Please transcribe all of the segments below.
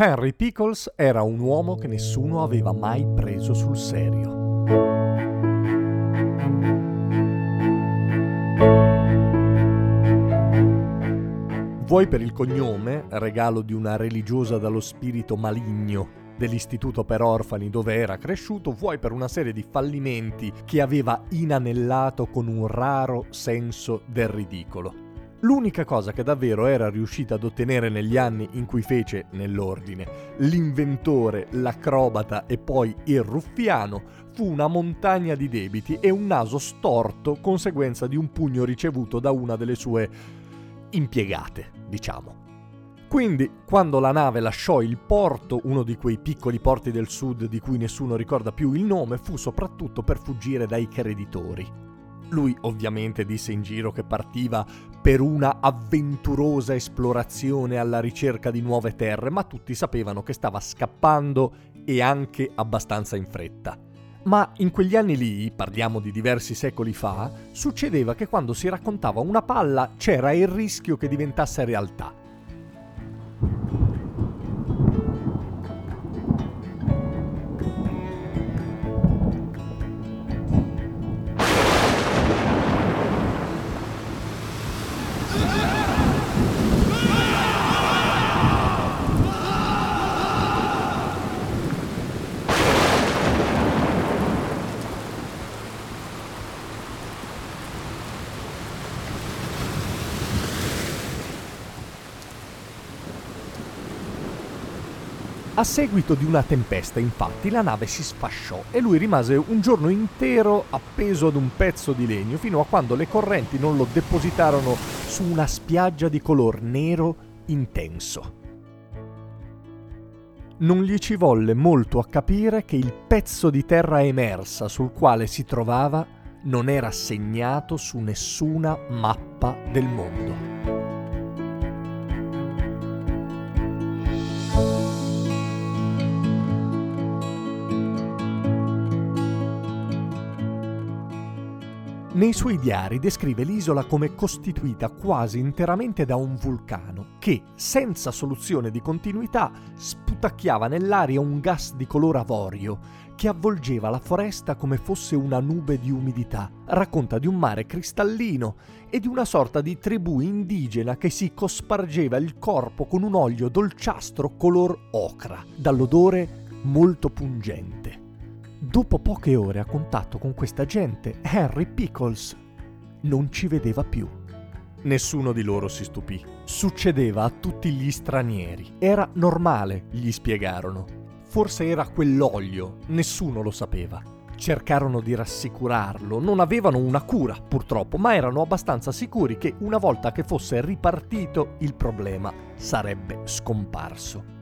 Henry Pickles era un uomo che nessuno aveva mai preso sul serio. Vuoi per il cognome, regalo di una religiosa dallo spirito maligno dell'istituto per orfani dove era cresciuto, vuoi per una serie di fallimenti che aveva inanellato con un raro senso del ridicolo. L'unica cosa che davvero era riuscita ad ottenere negli anni in cui fece, nell'ordine, l'inventore, l'acrobata e poi il ruffiano, fu una montagna di debiti e un naso storto conseguenza di un pugno ricevuto da una delle sue impiegate, diciamo. Quindi, quando la nave lasciò il porto, uno di quei piccoli porti del sud di cui nessuno ricorda più il nome, fu soprattutto per fuggire dai creditori. Lui ovviamente disse in giro che partiva per una avventurosa esplorazione alla ricerca di nuove terre, ma tutti sapevano che stava scappando e anche abbastanza in fretta. Ma in quegli anni lì, parliamo di diversi secoli fa, succedeva che quando si raccontava una palla c'era il rischio che diventasse realtà. A seguito di una tempesta, infatti, la nave si sfasciò e lui rimase un giorno intero appeso ad un pezzo di legno fino a quando le correnti non lo depositarono su una spiaggia di color nero intenso. Non gli ci volle molto a capire che il pezzo di terra emersa sul quale si trovava non era segnato su nessuna mappa del mondo. Nei suoi diari descrive l'isola come costituita quasi interamente da un vulcano che, senza soluzione di continuità, sputacchiava nell'aria un gas di color avorio che avvolgeva la foresta come fosse una nube di umidità. Racconta di un mare cristallino e di una sorta di tribù indigena che si cospargeva il corpo con un olio dolciastro color ocra, dall'odore molto pungente. Dopo poche ore a contatto con questa gente, Henry Pickles non ci vedeva più. Nessuno di loro si stupì. Succedeva a tutti gli stranieri. Era normale, gli spiegarono. Forse era quell'olio, nessuno lo sapeva. Cercarono di rassicurarlo, non avevano una cura purtroppo, ma erano abbastanza sicuri che una volta che fosse ripartito il problema sarebbe scomparso.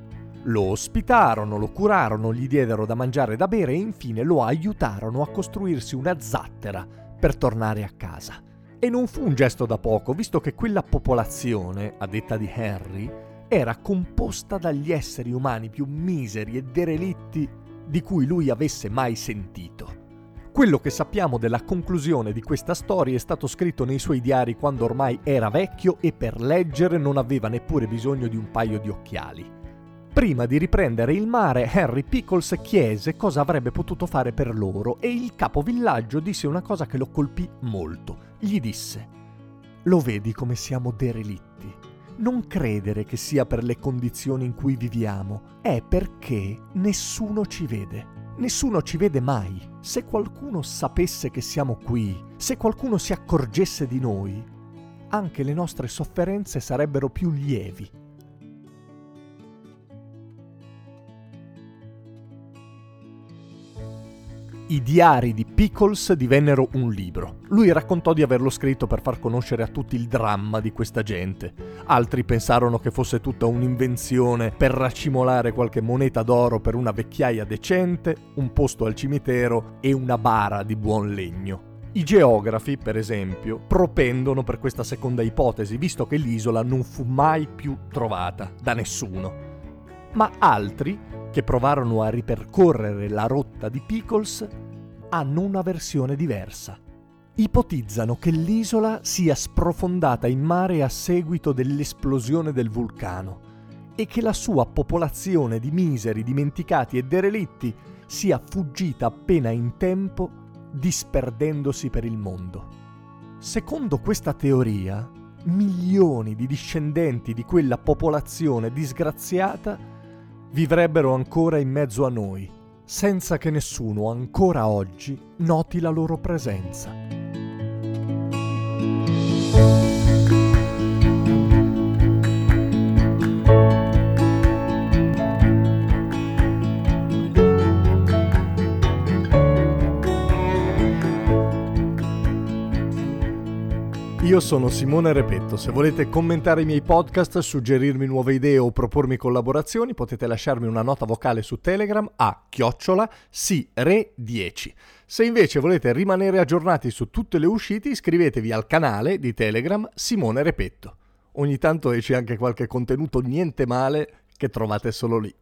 Lo ospitarono, lo curarono, gli diedero da mangiare e da bere e infine lo aiutarono a costruirsi una zattera per tornare a casa. E non fu un gesto da poco, visto che quella popolazione, a detta di Henry, era composta dagli esseri umani più miseri e derelitti di cui lui avesse mai sentito. Quello che sappiamo della conclusione di questa storia è stato scritto nei suoi diari quando ormai era vecchio e per leggere non aveva neppure bisogno di un paio di occhiali. Prima di riprendere il mare, Henry Pickles chiese cosa avrebbe potuto fare per loro e il capovillaggio disse una cosa che lo colpì molto. Gli disse: Lo vedi come siamo derelitti. Non credere che sia per le condizioni in cui viviamo, è perché nessuno ci vede. Nessuno ci vede mai. Se qualcuno sapesse che siamo qui, se qualcuno si accorgesse di noi, anche le nostre sofferenze sarebbero più lievi I diari di Pickles divennero un libro. Lui raccontò di averlo scritto per far conoscere a tutti il dramma di questa gente. Altri pensarono che fosse tutta un'invenzione per racimolare qualche moneta d'oro per una vecchiaia decente, un posto al cimitero e una bara di buon legno. I geografi, per esempio, propendono per questa seconda ipotesi, visto che l'isola non fu mai più trovata da nessuno. Ma altri che provarono a ripercorrere la rotta di Pickles hanno una versione diversa. Ipotizzano che l'isola sia sprofondata in mare a seguito dell'esplosione del vulcano e che la sua popolazione di miseri dimenticati e derelitti sia fuggita appena in tempo disperdendosi per il mondo. Secondo questa teoria, milioni di discendenti di quella popolazione disgraziata vivrebbero ancora in mezzo a noi, senza che nessuno ancora oggi noti la loro presenza. Io sono Simone Repetto, se volete commentare i miei podcast, suggerirmi nuove idee o propormi collaborazioni potete lasciarmi una nota vocale su Telegram a chiocciola sire10. Se invece volete rimanere aggiornati su tutte le uscite iscrivetevi al canale di Telegram Simone Repetto. Ogni tanto esce anche qualche contenuto niente male che trovate solo lì.